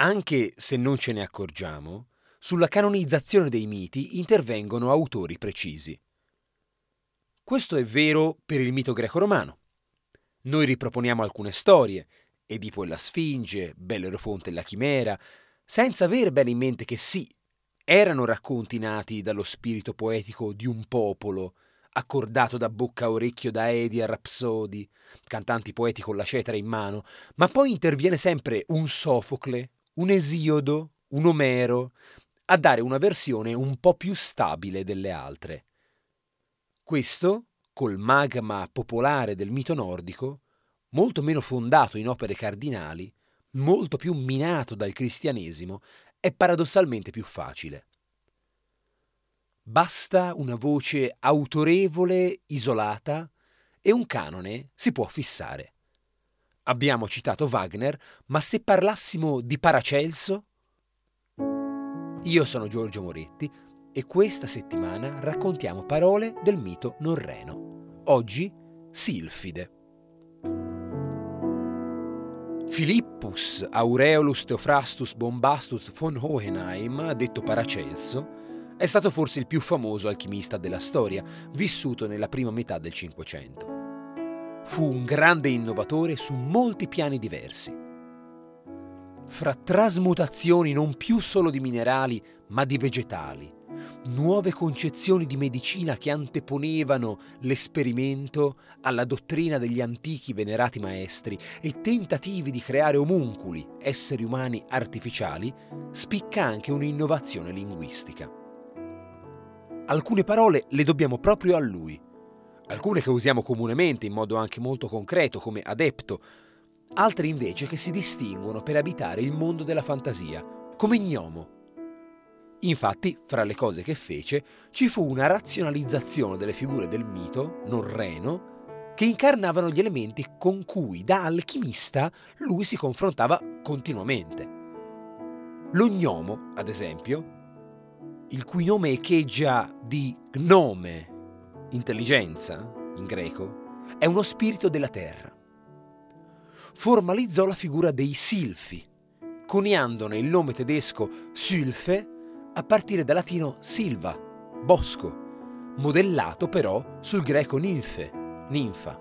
Anche se non ce ne accorgiamo, sulla canonizzazione dei miti intervengono autori precisi. Questo è vero per il mito greco-romano. Noi riproponiamo alcune storie, Edipo e la Sfinge, Bellerofonte e la Chimera, senza avere bene in mente che sì, erano racconti nati dallo spirito poetico di un popolo, accordato da bocca a orecchio da Edi a Rapsodi, cantanti poeti con la cetra in mano, ma poi interviene sempre un Sofocle, un Esiodo, un Omero, a dare una versione un po' più stabile delle altre. Questo, col magma popolare del mito nordico, molto meno fondato in opere cardinali, molto più minato dal cristianesimo, è paradossalmente più facile. Basta una voce autorevole, isolata, e un canone si può fissare. Abbiamo citato Wagner, ma se parlassimo di Paracelso? Io sono Giorgio Moretti e questa settimana raccontiamo parole del mito norreno. Oggi Silfide. Philippus Aureolus Theophrastus Bombastus von Hohenheim, detto Paracelso, è stato forse il più famoso alchimista della storia, vissuto nella prima metà del Cinquecento. Fu un grande innovatore su molti piani diversi. Fra trasmutazioni non più solo di minerali, ma di vegetali, nuove concezioni di medicina che anteponevano l'esperimento alla dottrina degli antichi venerati maestri e tentativi di creare omunculi, esseri umani artificiali, spicca anche un'innovazione linguistica. Alcune parole le dobbiamo proprio a lui, alcune che usiamo comunemente in modo anche molto concreto come adepto, altre invece che si distinguono per abitare il mondo della fantasia, come gnomo. Infatti, fra le cose che fece, ci fu una razionalizzazione delle figure del mito norreno che incarnavano gli elementi con cui da alchimista lui si confrontava continuamente. Lo gnomo, ad esempio, il cui nome echeggia di gnome, intelligenza in greco, è uno spirito della terra. Formalizzò la figura dei silfi, coniandone il nome tedesco Sylphe a partire dal latino silva, bosco, modellato però sul greco ninfe, ninfa.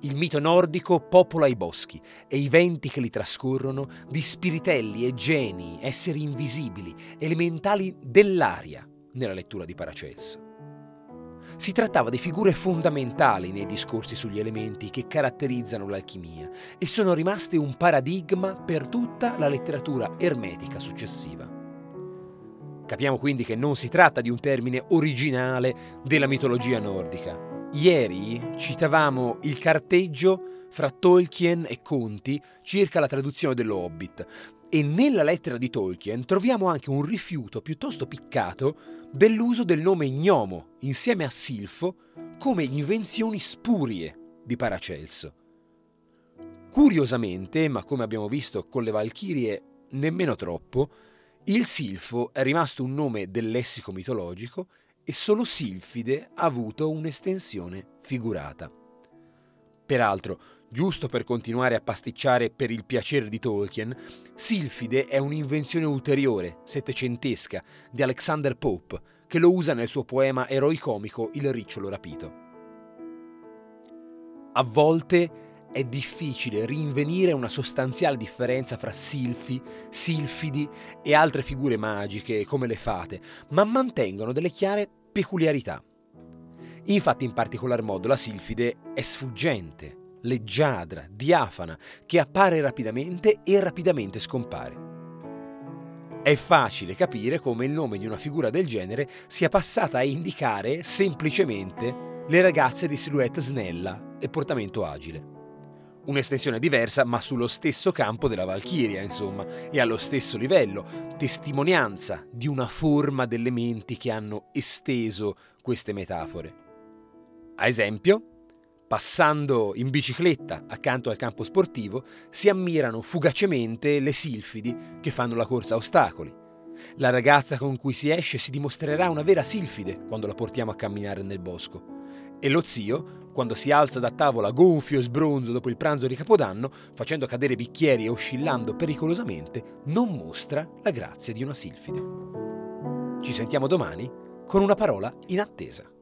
Il mito nordico popola i boschi e i venti che li trascorrono di spiritelli e geni, esseri invisibili, elementali dell'aria nella lettura di Paracelso. Si trattava di figure fondamentali nei discorsi sugli elementi che caratterizzano l'alchimia e sono rimaste un paradigma per tutta la letteratura ermetica successiva. Capiamo quindi che non si tratta di un termine originale della mitologia nordica. Ieri citavamo il carteggio fra Tolkien e Conti circa la traduzione dello Hobbit e nella lettera di Tolkien troviamo anche un rifiuto piuttosto piccato dell'uso del nome gnomo insieme a Silfo come invenzioni spurie di Paracelso. Curiosamente, ma come abbiamo visto con le Valchirie nemmeno troppo, il Silfo è rimasto un nome del lessico mitologico e solo Silfide ha avuto un'estensione figurata. Peraltro, Giusto per continuare a pasticciare per il piacere di Tolkien, Silfide è un'invenzione ulteriore, settecentesca, di Alexander Pope, che lo usa nel suo poema eroicomico Il ricciolo rapito. A volte è difficile rinvenire una sostanziale differenza fra silfi, silfidi e altre figure magiche come le fate, ma mantengono delle chiare peculiarità. Infatti in particolar modo la silfide è sfuggente, leggiadra, diafana, che appare rapidamente e rapidamente scompare. È facile capire come il nome di una figura del genere sia passata a indicare semplicemente le ragazze di silhouette snella e portamento agile. Un'estensione diversa, ma sullo stesso campo della Valchiria, insomma, e allo stesso livello, testimonianza di una forma delle menti che hanno esteso queste metafore. A esempio, passando in bicicletta accanto al campo sportivo, si ammirano fugacemente le silfidi che fanno la corsa a ostacoli. La ragazza con cui si esce si dimostrerà una vera silfide quando la portiamo a camminare nel bosco. E lo zio, quando si alza da tavola gonfio e sbronzo dopo il pranzo di Capodanno, facendo cadere bicchieri e oscillando pericolosamente, non mostra la grazia di una silfide. Ci sentiamo domani con una parola in attesa.